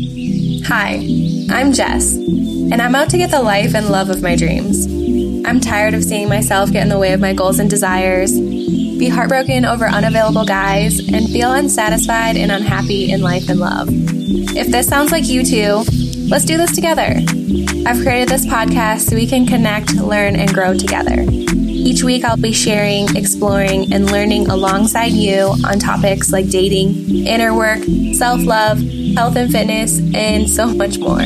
Hi, I'm Jess, and I'm out to get the life and love of my dreams. I'm tired of seeing myself get in the way of my goals and desires, be heartbroken over unavailable guys, and feel unsatisfied and unhappy in life and love. If this sounds like you too, let's do this together. I've created this podcast so we can connect, learn, and grow together. Each week, I'll be sharing, exploring, and learning alongside you on topics like dating, inner work, self love, health and fitness, and so much more.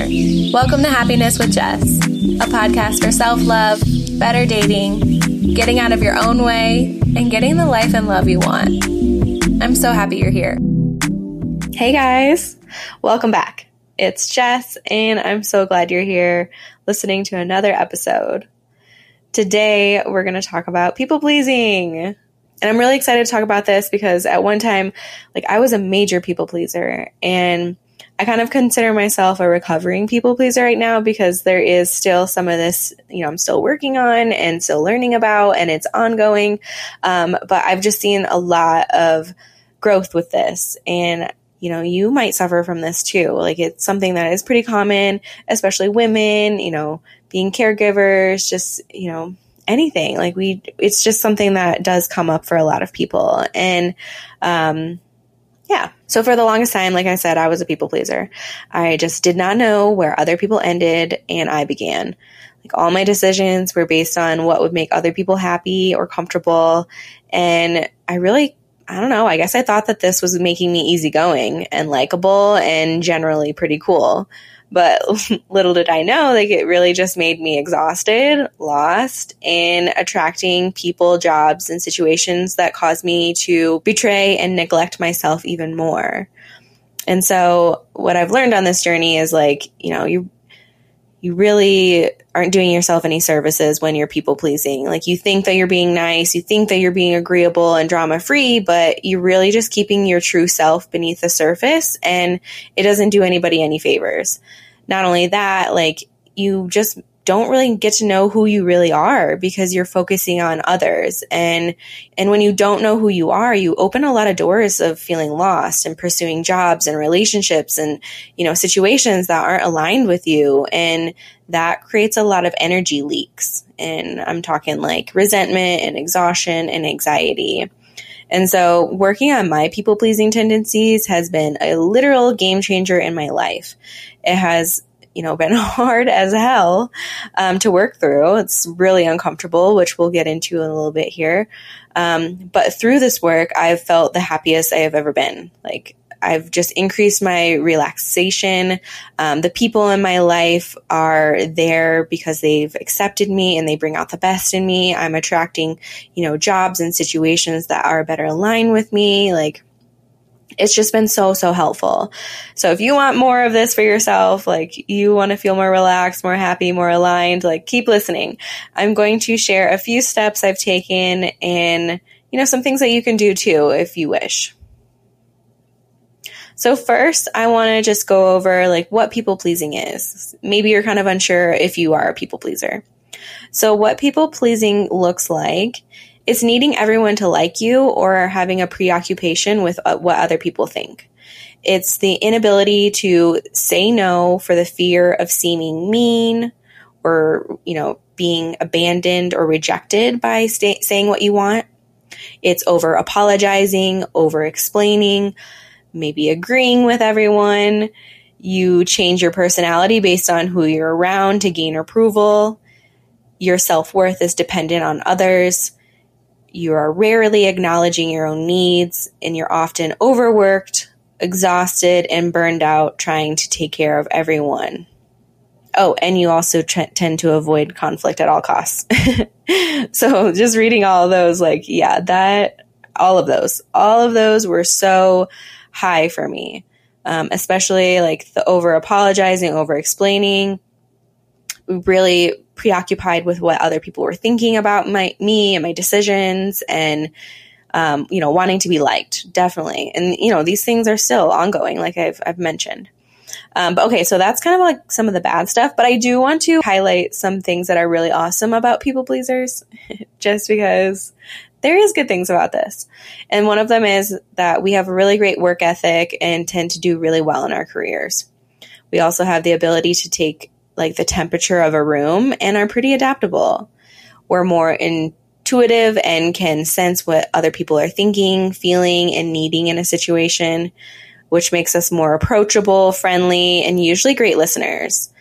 Welcome to Happiness with Jess, a podcast for self love, better dating, getting out of your own way, and getting the life and love you want. I'm so happy you're here. Hey guys, welcome back. It's Jess, and I'm so glad you're here listening to another episode. Today, we're going to talk about people pleasing. And I'm really excited to talk about this because at one time, like, I was a major people pleaser. And I kind of consider myself a recovering people pleaser right now because there is still some of this, you know, I'm still working on and still learning about, and it's ongoing. Um, but I've just seen a lot of growth with this. And you know, you might suffer from this too. Like it's something that is pretty common, especially women, you know, being caregivers, just, you know, anything. Like we, it's just something that does come up for a lot of people. And, um, yeah. So for the longest time, like I said, I was a people pleaser. I just did not know where other people ended and I began. Like all my decisions were based on what would make other people happy or comfortable. And I really I don't know. I guess I thought that this was making me easygoing and likable and generally pretty cool. But little did I know, like it really just made me exhausted, lost, in attracting people, jobs, and situations that caused me to betray and neglect myself even more. And so, what I've learned on this journey is like, you know, you you really aren't doing yourself any services when you're people pleasing. Like you think that you're being nice, you think that you're being agreeable and drama free, but you're really just keeping your true self beneath the surface and it doesn't do anybody any favors. Not only that, like you just don't really get to know who you really are because you're focusing on others. And and when you don't know who you are you open a lot of doors of feeling lost and pursuing jobs and relationships and you know situations that aren't aligned with you. And that creates a lot of energy leaks. And I'm talking like resentment and exhaustion and anxiety and so working on my people pleasing tendencies has been a literal game changer in my life. It has you know, been hard as hell um, to work through. It's really uncomfortable, which we'll get into in a little bit here. Um, but through this work, I've felt the happiest I have ever been. Like, I've just increased my relaxation. Um, the people in my life are there because they've accepted me and they bring out the best in me. I'm attracting, you know, jobs and situations that are better aligned with me. Like, it's just been so so helpful so if you want more of this for yourself like you want to feel more relaxed more happy more aligned like keep listening i'm going to share a few steps i've taken and you know some things that you can do too if you wish so first i want to just go over like what people pleasing is maybe you're kind of unsure if you are a people pleaser so what people pleasing looks like it's needing everyone to like you or having a preoccupation with uh, what other people think. It's the inability to say no for the fear of seeming mean or, you know, being abandoned or rejected by saying what you want. It's over apologizing, over explaining, maybe agreeing with everyone. You change your personality based on who you're around to gain approval. Your self worth is dependent on others you are rarely acknowledging your own needs, and you're often overworked, exhausted, and burned out trying to take care of everyone. Oh, and you also t- tend to avoid conflict at all costs. so just reading all of those, like, yeah, that, all of those, all of those were so high for me. Um, especially like the over apologizing, over explaining, really preoccupied with what other people were thinking about my me and my decisions and um, you know wanting to be liked definitely and you know these things are still ongoing like I've, I've mentioned um, but okay so that's kind of like some of the bad stuff but I do want to highlight some things that are really awesome about people pleasers just because there is good things about this and one of them is that we have a really great work ethic and tend to do really well in our careers We also have the ability to take like the temperature of a room and are pretty adaptable. We're more intuitive and can sense what other people are thinking, feeling, and needing in a situation, which makes us more approachable, friendly, and usually great listeners.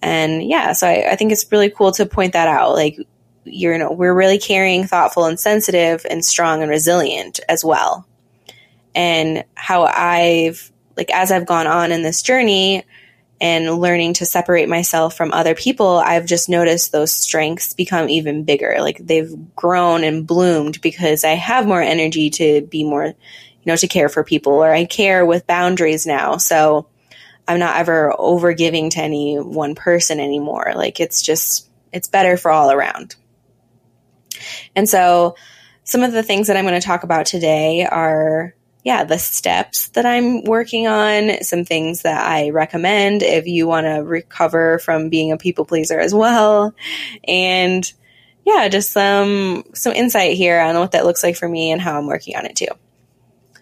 And yeah, so I, I think it's really cool to point that out. Like, you know, we're really caring, thoughtful, and sensitive, and strong and resilient as well. And how I've, like, as I've gone on in this journey, and learning to separate myself from other people, I've just noticed those strengths become even bigger. Like they've grown and bloomed because I have more energy to be more, you know, to care for people or I care with boundaries now. So I'm not ever over giving to any one person anymore. Like it's just, it's better for all around. And so some of the things that I'm going to talk about today are yeah, the steps that I'm working on, some things that I recommend if you want to recover from being a people pleaser as well. And yeah, just some some insight here on what that looks like for me and how I'm working on it too.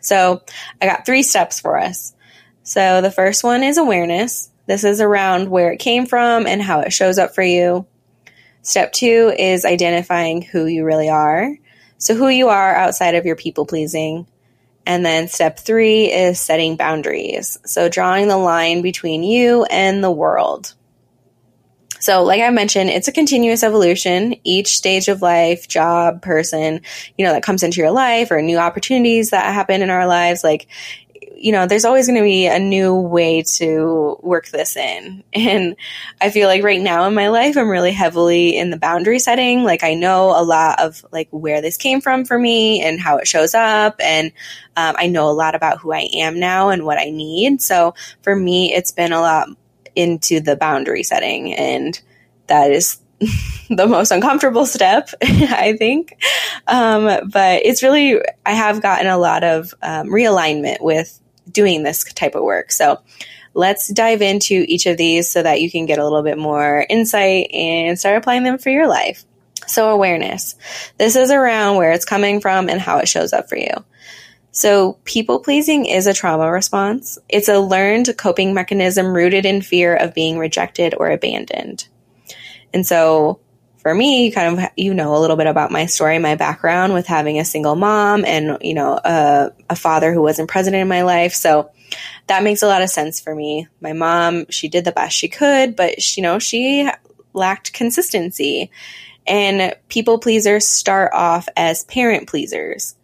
So, I got 3 steps for us. So, the first one is awareness. This is around where it came from and how it shows up for you. Step 2 is identifying who you really are. So, who you are outside of your people pleasing and then step three is setting boundaries. So drawing the line between you and the world. So, like I mentioned, it's a continuous evolution. Each stage of life, job, person, you know, that comes into your life or new opportunities that happen in our lives, like you know, there's always going to be a new way to work this in. And I feel like right now in my life, I'm really heavily in the boundary setting. Like I know a lot of like where this came from for me and how it shows up. And um, I know a lot about who I am now and what I need. So for me, it's been a lot into the boundary setting. And that is the most uncomfortable step, I think. Um, but it's really, I have gotten a lot of um, realignment with doing this type of work. So let's dive into each of these so that you can get a little bit more insight and start applying them for your life. So, awareness. This is around where it's coming from and how it shows up for you. So, people pleasing is a trauma response. It's a learned coping mechanism rooted in fear of being rejected or abandoned. And so, for me, kind of, you know, a little bit about my story, my background with having a single mom and, you know, a, a father who wasn't present in my life. So that makes a lot of sense for me. My mom, she did the best she could, but, she, you know, she lacked consistency. And people pleasers start off as parent pleasers.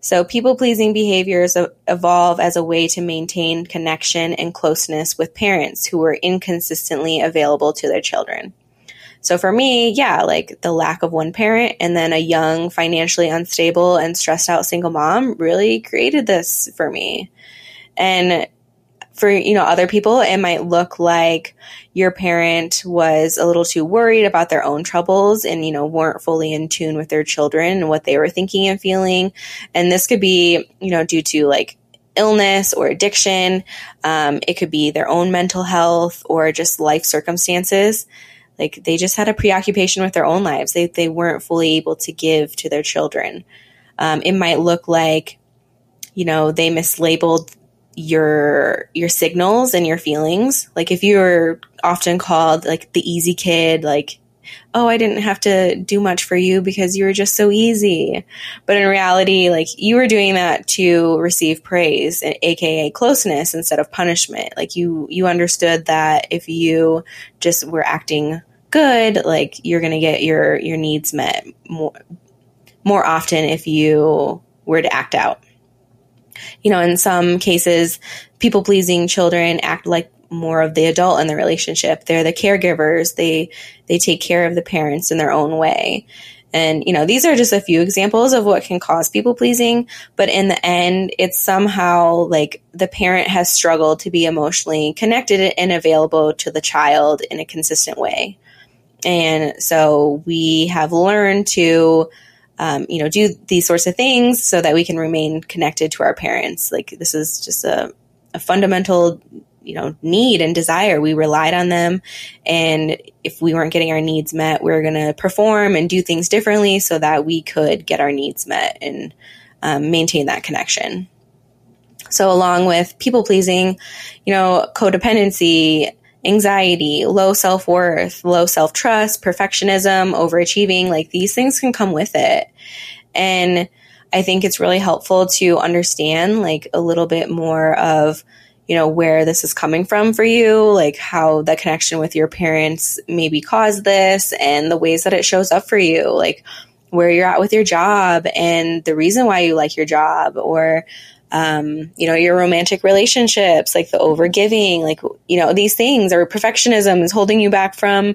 So people pleasing behaviors evolve as a way to maintain connection and closeness with parents who were inconsistently available to their children. So for me, yeah, like the lack of one parent and then a young, financially unstable and stressed out single mom really created this for me. And for, you know, other people, it might look like your parent was a little too worried about their own troubles and, you know, weren't fully in tune with their children and what they were thinking and feeling. And this could be, you know, due to like illness or addiction. Um, it could be their own mental health or just life circumstances like they just had a preoccupation with their own lives. They they weren't fully able to give to their children. Um, it might look like, you know, they mislabeled your your signals and your feelings. Like if you're often called like the easy kid, like oh, I didn't have to do much for you because you were just so easy. But in reality, like you were doing that to receive praise, aka closeness instead of punishment. Like you you understood that if you just were acting good, like you're going to get your your needs met more more often if you were to act out. You know, in some cases, people pleasing children act like more of the adult in the relationship. They're the caregivers. They they take care of the parents in their own way. And you know, these are just a few examples of what can cause people pleasing, but in the end, it's somehow like the parent has struggled to be emotionally connected and available to the child in a consistent way. And so we have learned to um, you know, do these sorts of things so that we can remain connected to our parents. Like this is just a, a fundamental you know need and desire. We relied on them. And if we weren't getting our needs met we are going to perform and do things differently so that we could get our needs met and um, maintain that connection. So, along with people pleasing, you know, codependency, anxiety, low self worth, low self trust, perfectionism, overachieving, like these things can come with it. And I think it's really helpful to understand like a little bit more of, you know, where this is coming from for you, like how the connection with your parents maybe caused this and the ways that it shows up for you, like where you're at with your job and the reason why you like your job or um, you know, your romantic relationships, like the overgiving, like, you know, these things or perfectionism is holding you back from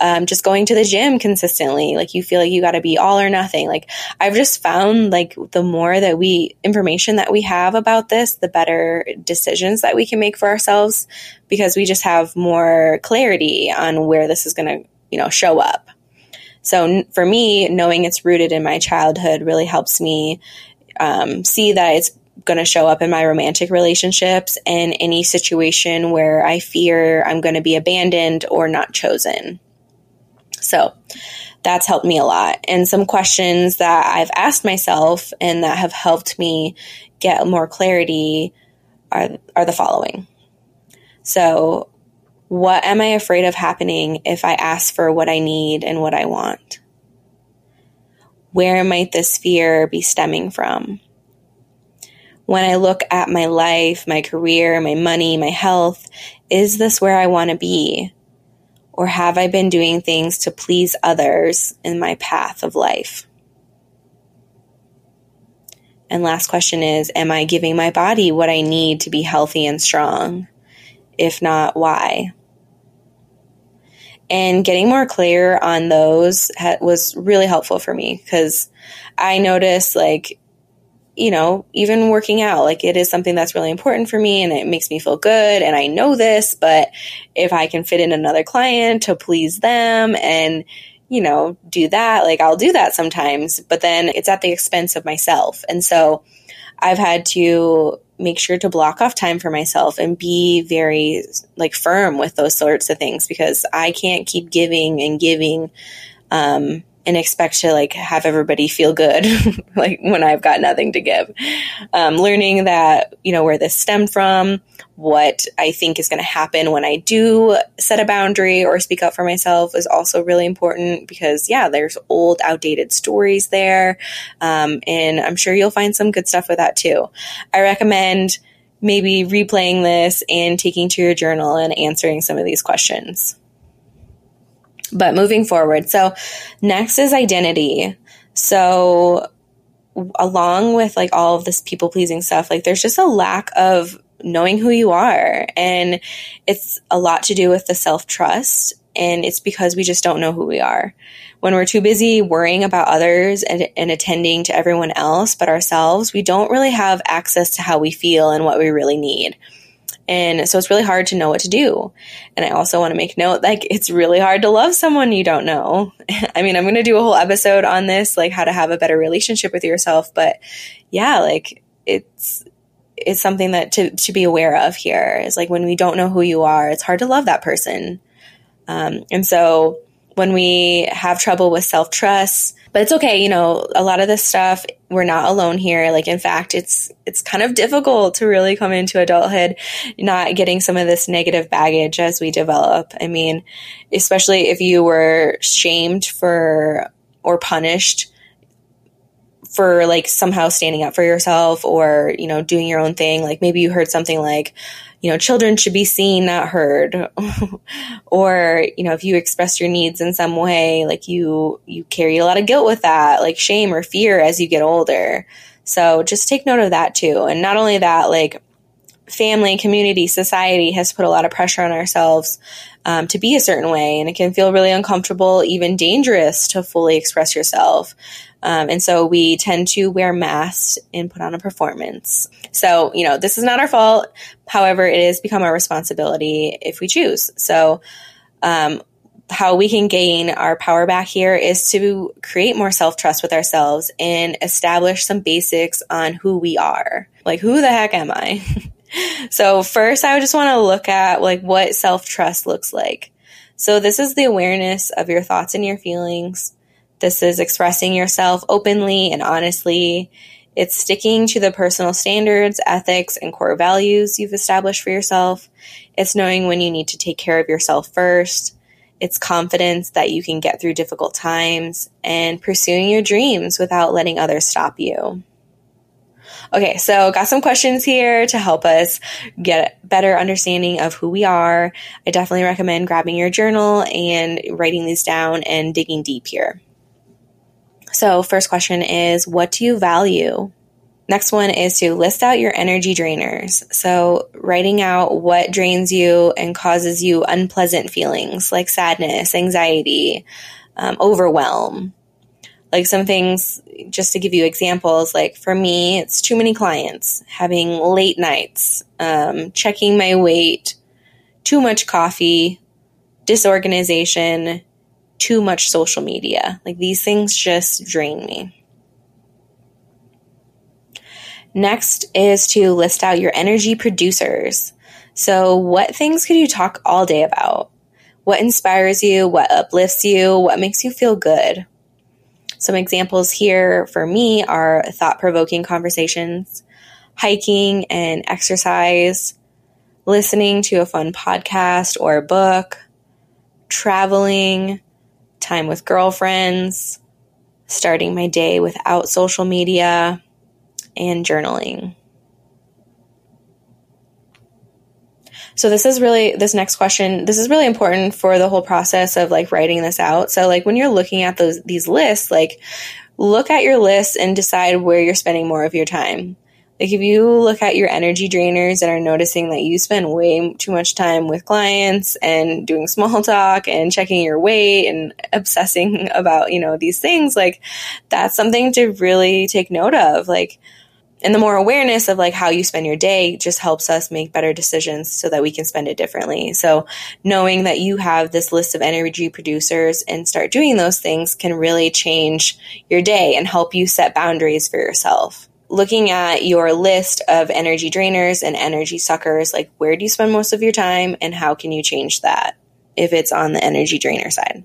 um, just going to the gym consistently. Like you feel like you got to be all or nothing. Like I've just found like the more that we information that we have about this, the better decisions that we can make for ourselves because we just have more clarity on where this is going to, you know, show up. So for me, knowing it's rooted in my childhood really helps me um, see that it's going to show up in my romantic relationships and any situation where I fear I'm going to be abandoned or not chosen. So that's helped me a lot. And some questions that I've asked myself and that have helped me get more clarity are, are the following. So, what am I afraid of happening if I ask for what I need and what I want? Where might this fear be stemming from? when I look at my life, my career, my money, my health, is this where I want to be? Or have I been doing things to please others in my path of life? And last question is Am I giving my body what I need to be healthy and strong? If not, why? And getting more clear on those was really helpful for me because I noticed like you know, even working out, like it is something that's really important for me and it makes me feel good. And I know this, but if I can fit in another client to please them and, you know, do that, like I'll do that sometimes, but then it's at the expense of myself. And so I've had to make sure to block off time for myself and be very like firm with those sorts of things because I can't keep giving and giving um, and expect to like have everybody feel good like when I've got nothing to give. Um, learning that, you know, where this stemmed from, what I think is going to happen when I do set a boundary or speak up for myself is also really important because, yeah, there's old, outdated stories there. Um, and I'm sure you'll find some good stuff with that too. I recommend maybe replaying this and taking to your journal and answering some of these questions. But moving forward, so next is identity. So along with like all of this people pleasing stuff, like there's just a lack of knowing who you are. And it's a lot to do with the self trust. And it's because we just don't know who we are. When we're too busy worrying about others and, and attending to everyone else but ourselves, we don't really have access to how we feel and what we really need. And so it's really hard to know what to do. And I also want to make note like it's really hard to love someone you don't know. I mean, I'm going to do a whole episode on this, like how to have a better relationship with yourself. But yeah, like it's, it's something that to, to be aware of here is like when we don't know who you are, it's hard to love that person. Um, and so when we have trouble with self trust, but it's okay, you know, a lot of this stuff we're not alone here. Like in fact, it's it's kind of difficult to really come into adulthood not getting some of this negative baggage as we develop. I mean, especially if you were shamed for or punished for like somehow standing up for yourself or, you know, doing your own thing. Like maybe you heard something like, you know, children should be seen, not heard. or, you know, if you express your needs in some way, like you, you carry a lot of guilt with that, like shame or fear as you get older. So just take note of that too. And not only that, like family, community, society has put a lot of pressure on ourselves um, to be a certain way. And it can feel really uncomfortable, even dangerous to fully express yourself. Um, and so we tend to wear masks and put on a performance. So, you know, this is not our fault. However, it has become our responsibility if we choose. So, um, how we can gain our power back here is to create more self trust with ourselves and establish some basics on who we are. Like, who the heck am I? so, first, I just want to look at like what self trust looks like. So, this is the awareness of your thoughts and your feelings this is expressing yourself openly and honestly It's sticking to the personal standards, ethics, and core values you've established for yourself. It's knowing when you need to take care of yourself first. It's confidence that you can get through difficult times and pursuing your dreams without letting others stop you. Okay, so got some questions here to help us get a better understanding of who we are. I definitely recommend grabbing your journal and writing these down and digging deep here. So, first question is what do you value? Next one is to list out your energy drainers. So, writing out what drains you and causes you unpleasant feelings like sadness, anxiety, um, overwhelm. Like some things, just to give you examples, like for me, it's too many clients, having late nights, um, checking my weight, too much coffee, disorganization, too much social media. Like these things just drain me. Next is to list out your energy producers. So, what things could you talk all day about? What inspires you? What uplifts you? What makes you feel good? Some examples here for me are thought provoking conversations, hiking and exercise, listening to a fun podcast or a book, traveling, time with girlfriends, starting my day without social media, and journaling. So this is really this next question, this is really important for the whole process of like writing this out. So like when you're looking at those these lists, like look at your list and decide where you're spending more of your time. Like if you look at your energy drainers and are noticing that you spend way too much time with clients and doing small talk and checking your weight and obsessing about, you know, these things, like that's something to really take note of. Like and the more awareness of like how you spend your day just helps us make better decisions so that we can spend it differently. So knowing that you have this list of energy producers and start doing those things can really change your day and help you set boundaries for yourself looking at your list of energy drainers and energy suckers, like where do you spend most of your time and how can you change that if it's on the energy drainer side?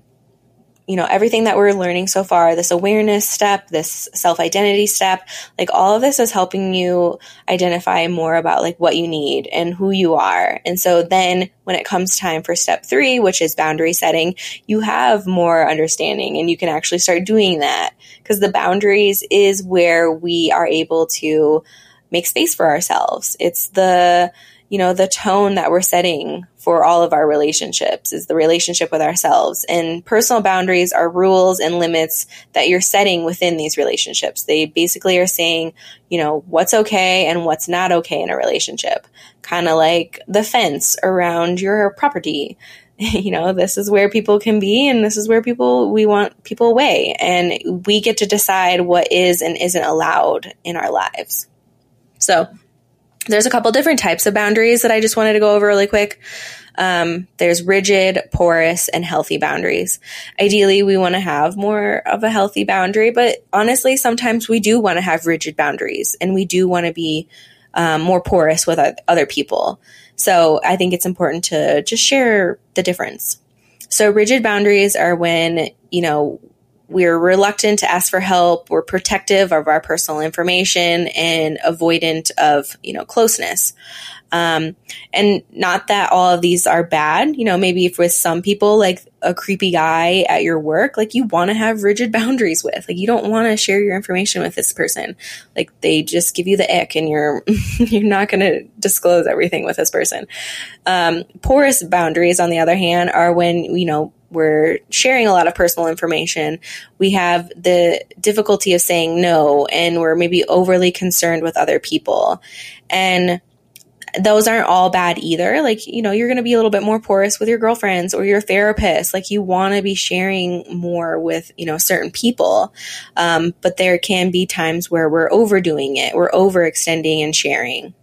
You know, everything that we're learning so far, this awareness step, this self identity step, like all of this is helping you identify more about like what you need and who you are. And so then when it comes time for step three, which is boundary setting, you have more understanding and you can actually start doing that because the boundaries is where we are able to make space for ourselves. It's the, you know, the tone that we're setting for all of our relationships is the relationship with ourselves. And personal boundaries are rules and limits that you're setting within these relationships. They basically are saying, you know, what's okay and what's not okay in a relationship. Kind of like the fence around your property. you know, this is where people can be and this is where people, we want people away. And we get to decide what is and isn't allowed in our lives. So there's a couple different types of boundaries that I just wanted to go over really quick. Um, there's rigid, porous, and healthy boundaries. Ideally, we want to have more of a healthy boundary, but honestly, sometimes we do want to have rigid boundaries and we do want to be um, more porous with other people. So I think it's important to just share the difference. So rigid boundaries are when, you know, we're reluctant to ask for help. We're protective of our personal information and avoidant of, you know, closeness. Um, and not that all of these are bad, you know, maybe if with some people, like a creepy guy at your work, like you want to have rigid boundaries with, like you don't want to share your information with this person. Like they just give you the ick and you're, you're not going to disclose everything with this person. Um, porous boundaries, on the other hand, are when, you know, we're sharing a lot of personal information, we have the difficulty of saying no, and we're maybe overly concerned with other people. And those aren't all bad either. Like, you know, you're going to be a little bit more porous with your girlfriends or your therapist. Like, you want to be sharing more with, you know, certain people. Um, but there can be times where we're overdoing it, we're overextending and sharing.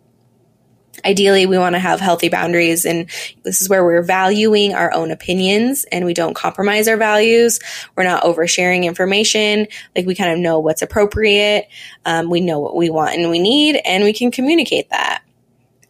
Ideally, we want to have healthy boundaries, and this is where we're valuing our own opinions and we don't compromise our values. We're not oversharing information. Like, we kind of know what's appropriate. Um, we know what we want and we need, and we can communicate that.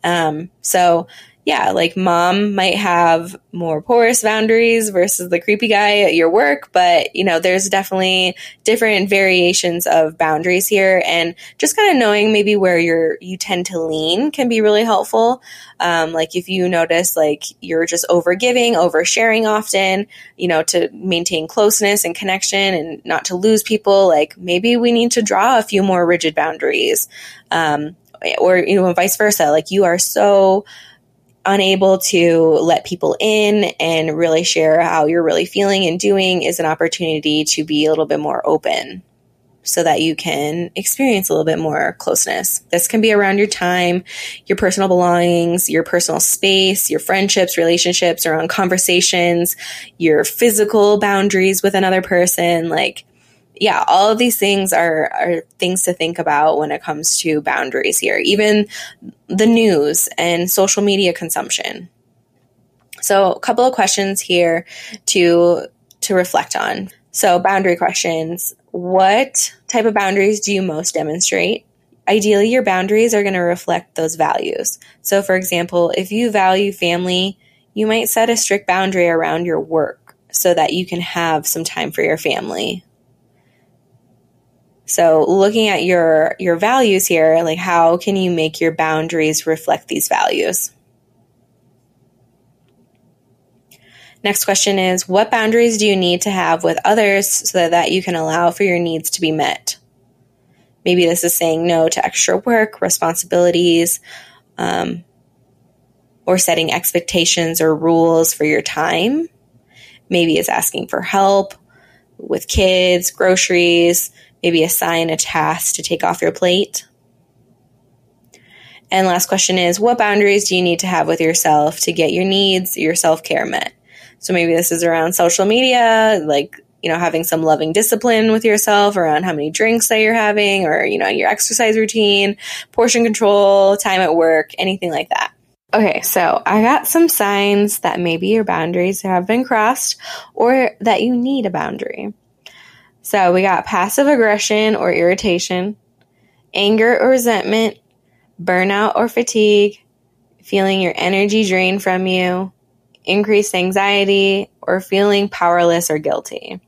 Um, so, yeah, like mom might have more porous boundaries versus the creepy guy at your work, but you know, there's definitely different variations of boundaries here and just kind of knowing maybe where you're, you tend to lean can be really helpful. Um, like if you notice like you're just over giving, over sharing often, you know, to maintain closeness and connection and not to lose people, like maybe we need to draw a few more rigid boundaries. Um, or, you know, vice versa. Like you are so, unable to let people in and really share how you're really feeling and doing is an opportunity to be a little bit more open so that you can experience a little bit more closeness. This can be around your time, your personal belongings, your personal space, your friendships, relationships, around conversations, your physical boundaries with another person. Like, yeah, all of these things are, are things to think about when it comes to boundaries here, even the news and social media consumption. So a couple of questions here to, to reflect on. So boundary questions. What type of boundaries do you most demonstrate? Ideally, your boundaries are going to reflect those values. So for example, if you value family, you might set a strict boundary around your work so that you can have some time for your family so looking at your your values here, like how can you make your boundaries reflect these values? Next question is what boundaries do you need to have with others so that you can allow for your needs to be met? Maybe this is saying no to extra work, responsibilities, um, or setting expectations or rules for your time. Maybe it's asking for help with kids, groceries, maybe assign a task to take off your plate. And last question is what boundaries do you need to have with yourself to get your needs, your self care met? So maybe this is around social media, like, you know, having some loving discipline with yourself around how many drinks that you're having or, you know, your exercise routine, portion control, time at work, anything like that. Okay, so I got some signs that maybe your boundaries have been crossed or that you need a boundary. So we got passive aggression or irritation, anger or resentment, burnout or fatigue, feeling your energy drained from you, increased anxiety, or feeling powerless or guilty.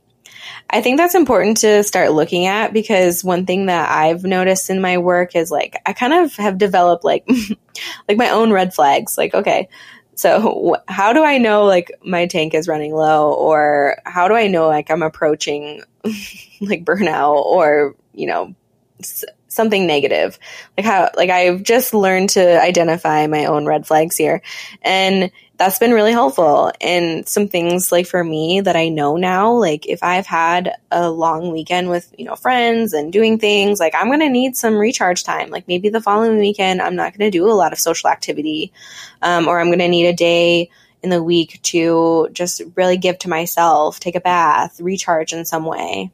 I think that's important to start looking at because one thing that I've noticed in my work is like I kind of have developed like like my own red flags. Like okay, so how do I know like my tank is running low or how do I know like I'm approaching like burnout or, you know, s- something negative? Like how like I've just learned to identify my own red flags here. And that's been really helpful. And some things like for me that I know now, like if I've had a long weekend with, you know, friends and doing things, like I'm going to need some recharge time. Like maybe the following weekend, I'm not going to do a lot of social activity, um, or I'm going to need a day in the week to just really give to myself, take a bath, recharge in some way.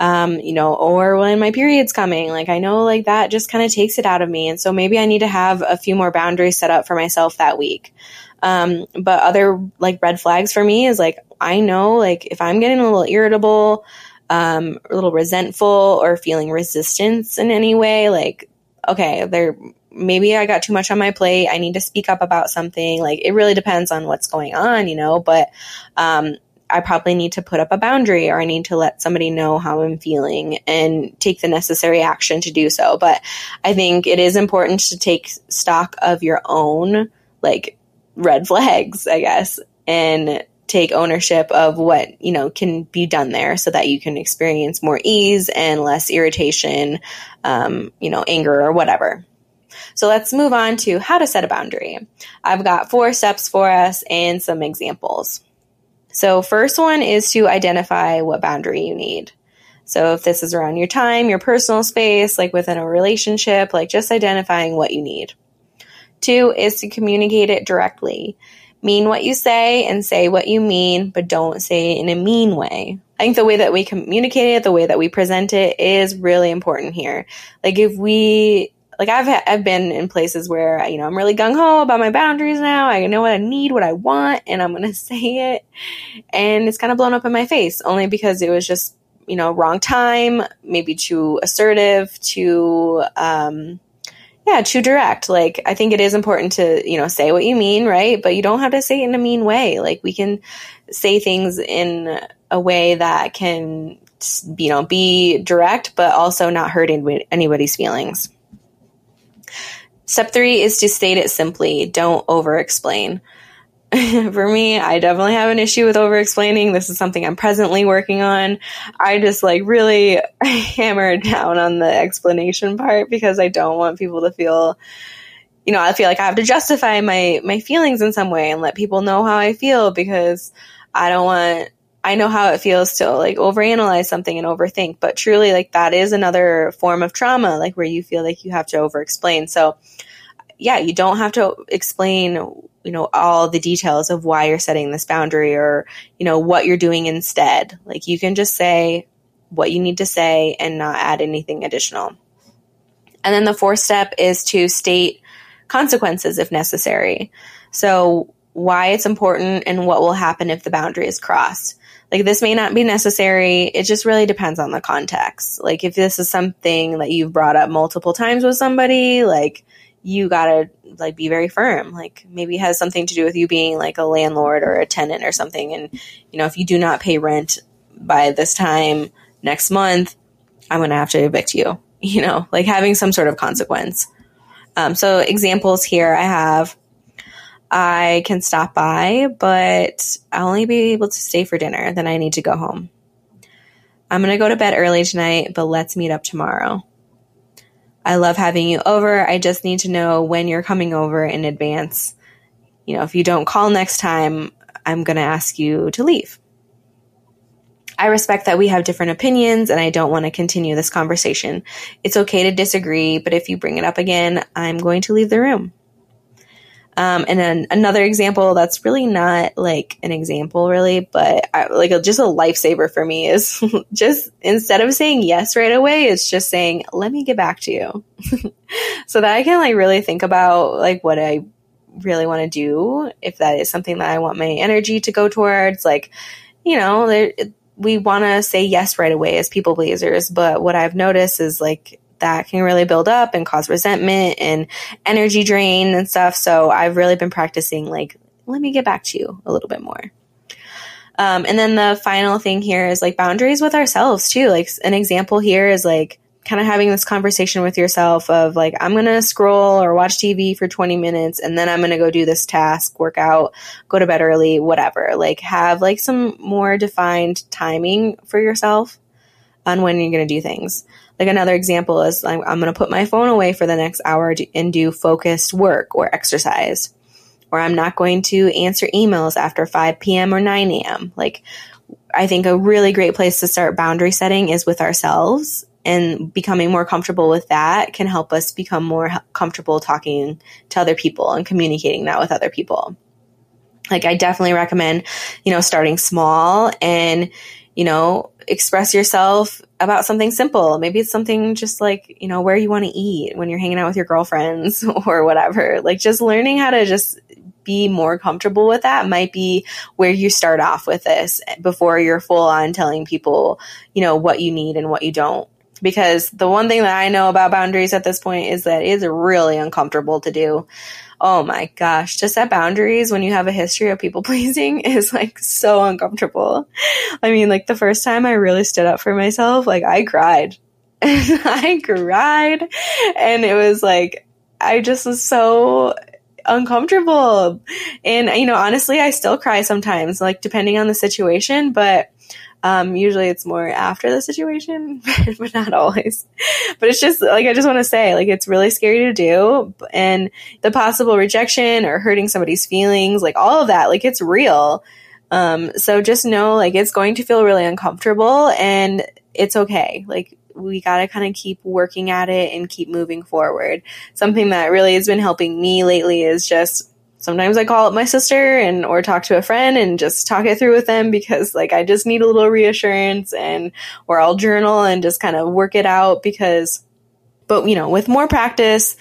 Um, you know, or when my period's coming, like I know like that just kind of takes it out of me. And so maybe I need to have a few more boundaries set up for myself that week. Um, but other like red flags for me is like, I know like if I'm getting a little irritable, um, a little resentful or feeling resistance in any way, like, okay, there, maybe I got too much on my plate. I need to speak up about something. Like it really depends on what's going on, you know, but, um, I probably need to put up a boundary or I need to let somebody know how I'm feeling and take the necessary action to do so. But I think it is important to take stock of your own like red flags, I guess, and take ownership of what, you know, can be done there so that you can experience more ease and less irritation, um, you know, anger or whatever. So let's move on to how to set a boundary. I've got four steps for us and some examples. So first one is to identify what boundary you need. So if this is around your time, your personal space, like within a relationship, like just identifying what you need. Two is to communicate it directly. Mean what you say and say what you mean, but don't say it in a mean way. I think the way that we communicate it, the way that we present it is really important here. Like if we like I've I've been in places where you know I'm really gung ho about my boundaries now. I know what I need, what I want, and I'm gonna say it, and it's kind of blown up in my face only because it was just you know wrong time, maybe too assertive, too um, yeah, true direct. Like, I think it is important to, you know, say what you mean, right? But you don't have to say it in a mean way. Like, we can say things in a way that can, you know, be direct, but also not hurt anybody's feelings. Step three is to state it simply. Don't over explain. for me, I definitely have an issue with over explaining. This is something I'm presently working on. I just like really hammer down on the explanation part because I don't want people to feel you know, I feel like I have to justify my my feelings in some way and let people know how I feel because I don't want I know how it feels to like overanalyze something and overthink, but truly like that is another form of trauma, like where you feel like you have to over explain. So yeah, you don't have to explain, you know, all the details of why you're setting this boundary or, you know, what you're doing instead. Like you can just say what you need to say and not add anything additional. And then the fourth step is to state consequences if necessary. So why it's important and what will happen if the boundary is crossed. Like this may not be necessary. It just really depends on the context. Like if this is something that you've brought up multiple times with somebody, like you gotta like be very firm. Like maybe it has something to do with you being like a landlord or a tenant or something. And you know, if you do not pay rent by this time next month, I'm gonna have to evict you. You know, like having some sort of consequence. Um, so examples here I have I can stop by, but I'll only be able to stay for dinner. Then I need to go home. I'm going to go to bed early tonight, but let's meet up tomorrow. I love having you over. I just need to know when you're coming over in advance. You know, if you don't call next time, I'm going to ask you to leave. I respect that we have different opinions and I don't want to continue this conversation. It's okay to disagree, but if you bring it up again, I'm going to leave the room. Um, and then another example that's really not like an example, really, but I, like a, just a lifesaver for me is just instead of saying yes right away, it's just saying, let me get back to you. so that I can like really think about like what I really want to do, if that is something that I want my energy to go towards. Like, you know, there, we want to say yes right away as people pleasers, but what I've noticed is like that can really build up and cause resentment and energy drain and stuff. So I've really been practicing, like, let me get back to you a little bit more. Um, and then the final thing here is like boundaries with ourselves too. Like an example here is like kind of having this conversation with yourself of like, I'm going to scroll or watch TV for 20 minutes and then I'm going to go do this task, work out, go to bed early, whatever. Like have like some more defined timing for yourself on when you're going to do things. Like another example is I'm, I'm going to put my phone away for the next hour and do focused work or exercise. Or I'm not going to answer emails after 5 p.m. or 9 a.m. Like, I think a really great place to start boundary setting is with ourselves and becoming more comfortable with that can help us become more comfortable talking to other people and communicating that with other people. Like I definitely recommend, you know, starting small and, you know, express yourself about something simple. Maybe it's something just like, you know, where you want to eat when you're hanging out with your girlfriends or whatever. Like just learning how to just be more comfortable with that might be where you start off with this before you're full on telling people, you know, what you need and what you don't. Because the one thing that I know about boundaries at this point is that it is really uncomfortable to do oh my gosh, to set boundaries when you have a history of people pleasing is like so uncomfortable. I mean, like the first time I really stood up for myself, like I cried. I cried. And it was like, I just was so uncomfortable. And, you know, honestly, I still cry sometimes, like depending on the situation, but um, usually it's more after the situation, but not always. But it's just like, I just want to say, like, it's really scary to do. And the possible rejection or hurting somebody's feelings, like all of that, like it's real. Um, so just know, like, it's going to feel really uncomfortable and it's okay. Like, we got to kind of keep working at it and keep moving forward. Something that really has been helping me lately is just sometimes I call up my sister and or talk to a friend and just talk it through with them because like I just need a little reassurance and or I'll journal and just kind of work it out because but you know, with more practice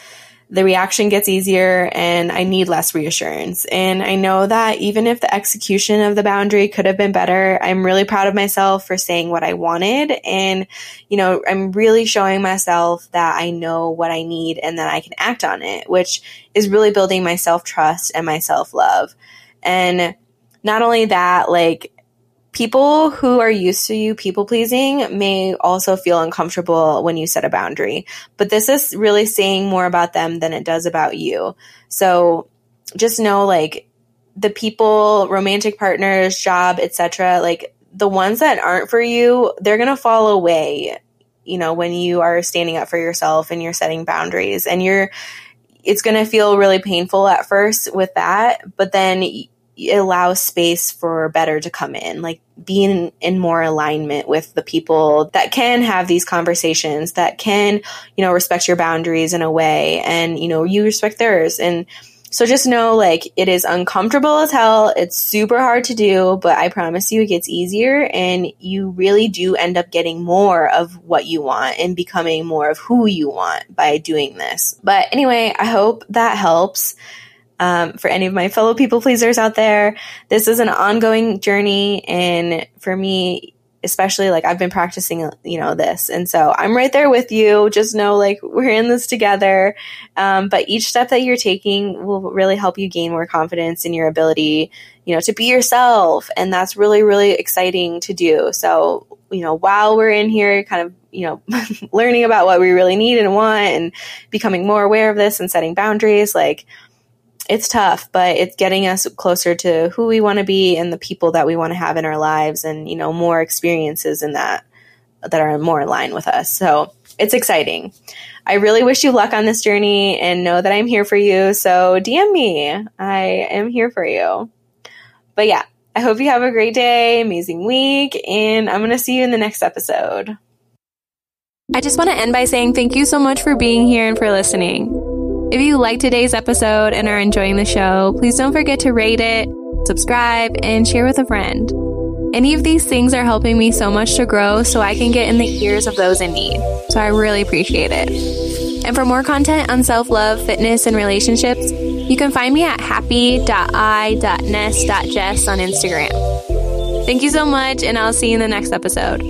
the reaction gets easier and I need less reassurance. And I know that even if the execution of the boundary could have been better, I'm really proud of myself for saying what I wanted. And, you know, I'm really showing myself that I know what I need and that I can act on it, which is really building my self trust and my self love. And not only that, like, people who are used to you people pleasing may also feel uncomfortable when you set a boundary, but this is really saying more about them than it does about you. So just know like the people, romantic partners, job, etc., like the ones that aren't for you, they're going to fall away, you know, when you are standing up for yourself and you're setting boundaries and you're it's going to feel really painful at first with that, but then it allows space for better to come in, like being in more alignment with the people that can have these conversations, that can, you know, respect your boundaries in a way and, you know, you respect theirs. And so just know like it is uncomfortable as hell. It's super hard to do, but I promise you it gets easier and you really do end up getting more of what you want and becoming more of who you want by doing this. But anyway, I hope that helps um, for any of my fellow people pleasers out there. This is an ongoing journey. And for me, especially like I've been practicing, you know, this. And so I'm right there with you. Just know like we're in this together. Um, but each step that you're taking will really help you gain more confidence in your ability, you know, to be yourself. And that's really, really exciting to do. So, you know, while we're in here kind of, you know, learning about what we really need and want and becoming more aware of this and setting boundaries, like, it's tough, but it's getting us closer to who we want to be and the people that we want to have in our lives and, you know, more experiences in that that are more in line with us. So it's exciting. I really wish you luck on this journey and know that I'm here for you. So DM me. I am here for you. But yeah, I hope you have a great day, amazing week, and I'm going to see you in the next episode. I just want to end by saying thank you so much for being here and for listening. If you like today's episode and are enjoying the show, please don't forget to rate it, subscribe, and share with a friend. Any of these things are helping me so much to grow so I can get in the ears of those in need. So I really appreciate it. And for more content on self love, fitness, and relationships, you can find me at happy.i.ness.jess on Instagram. Thank you so much, and I'll see you in the next episode.